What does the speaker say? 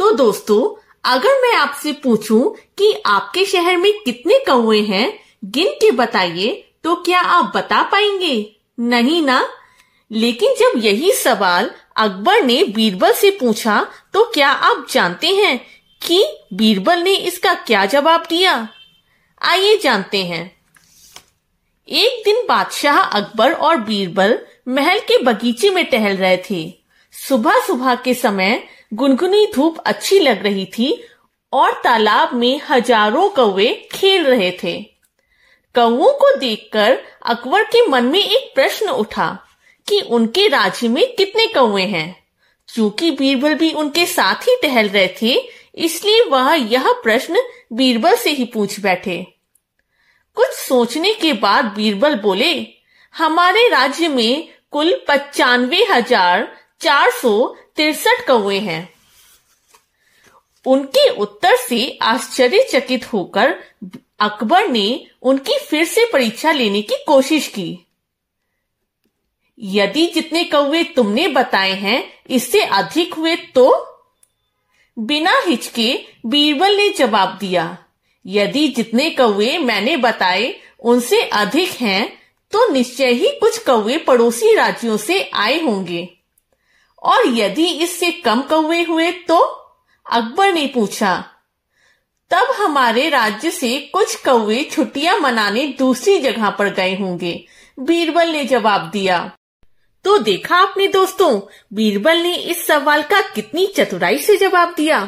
तो दोस्तों, अगर मैं आपसे पूछूँ कि आपके शहर में कितने कौए हैं, गिन के बताइए तो क्या आप बता पाएँगे? नहीं ना? लेकिन जब यही सवाल अकबर ने बीरबल से पूछा तो क्या आप जानते हैं कि बीरबल ने इसका क्या जवाब दिया? आइए जानते हैं। एक दिन बादशाह अकबर और बीरबल महल के बगीचे में टहल रहे थे। सुबह सुबह के समय गुनगुनी धूप अच्छी लग रही थी और तालाब में हज़ारों कौवे खेल रहे थे। कौओं को देखकर अकबर के मन में एक प्रश्न उठा कि उनके राज्य में कितने कौवे हैं। चूँकि बीरबल भी उनके साथ ही टहल रहे थे, इसलिए वह यह प्रश्न बीरबल से ही पूछ बैठे। कुछ सोचने के बाद बीरबल बोले, हमारे राज्य में कुल पचानवे हज़ार चार सौ तिरसठ कौवे हैं। उनके उत्तर से आश्चर्यचकित होकर अकबर ने उनकी फिर से परीक्षा लेने की कोशिश की। यदि जितने कौवे तुमने बताए हैं, इससे अधिक हुए तो? बिना हिचके बीरबल ने जवाब दिया, यदि जितने कौवे मैंने बताए उनसे अधिक हैं तो निश्चय ही कुछ कौवे पड़ोसी राज्यों से आए होंगे। और यदि इससे कम कौवे हुए तो? अकबर ने पूछा, तब हमारे राज्य से कुछ कौवे छुट्टियाँ मनाने दूसरी जगह पर गए होंगे। बीरबल ने जवाब दिया तो देखा आपने दोस्तों, बीरबल ने इस सवाल का कितनी चतुराई से जवाब दिया।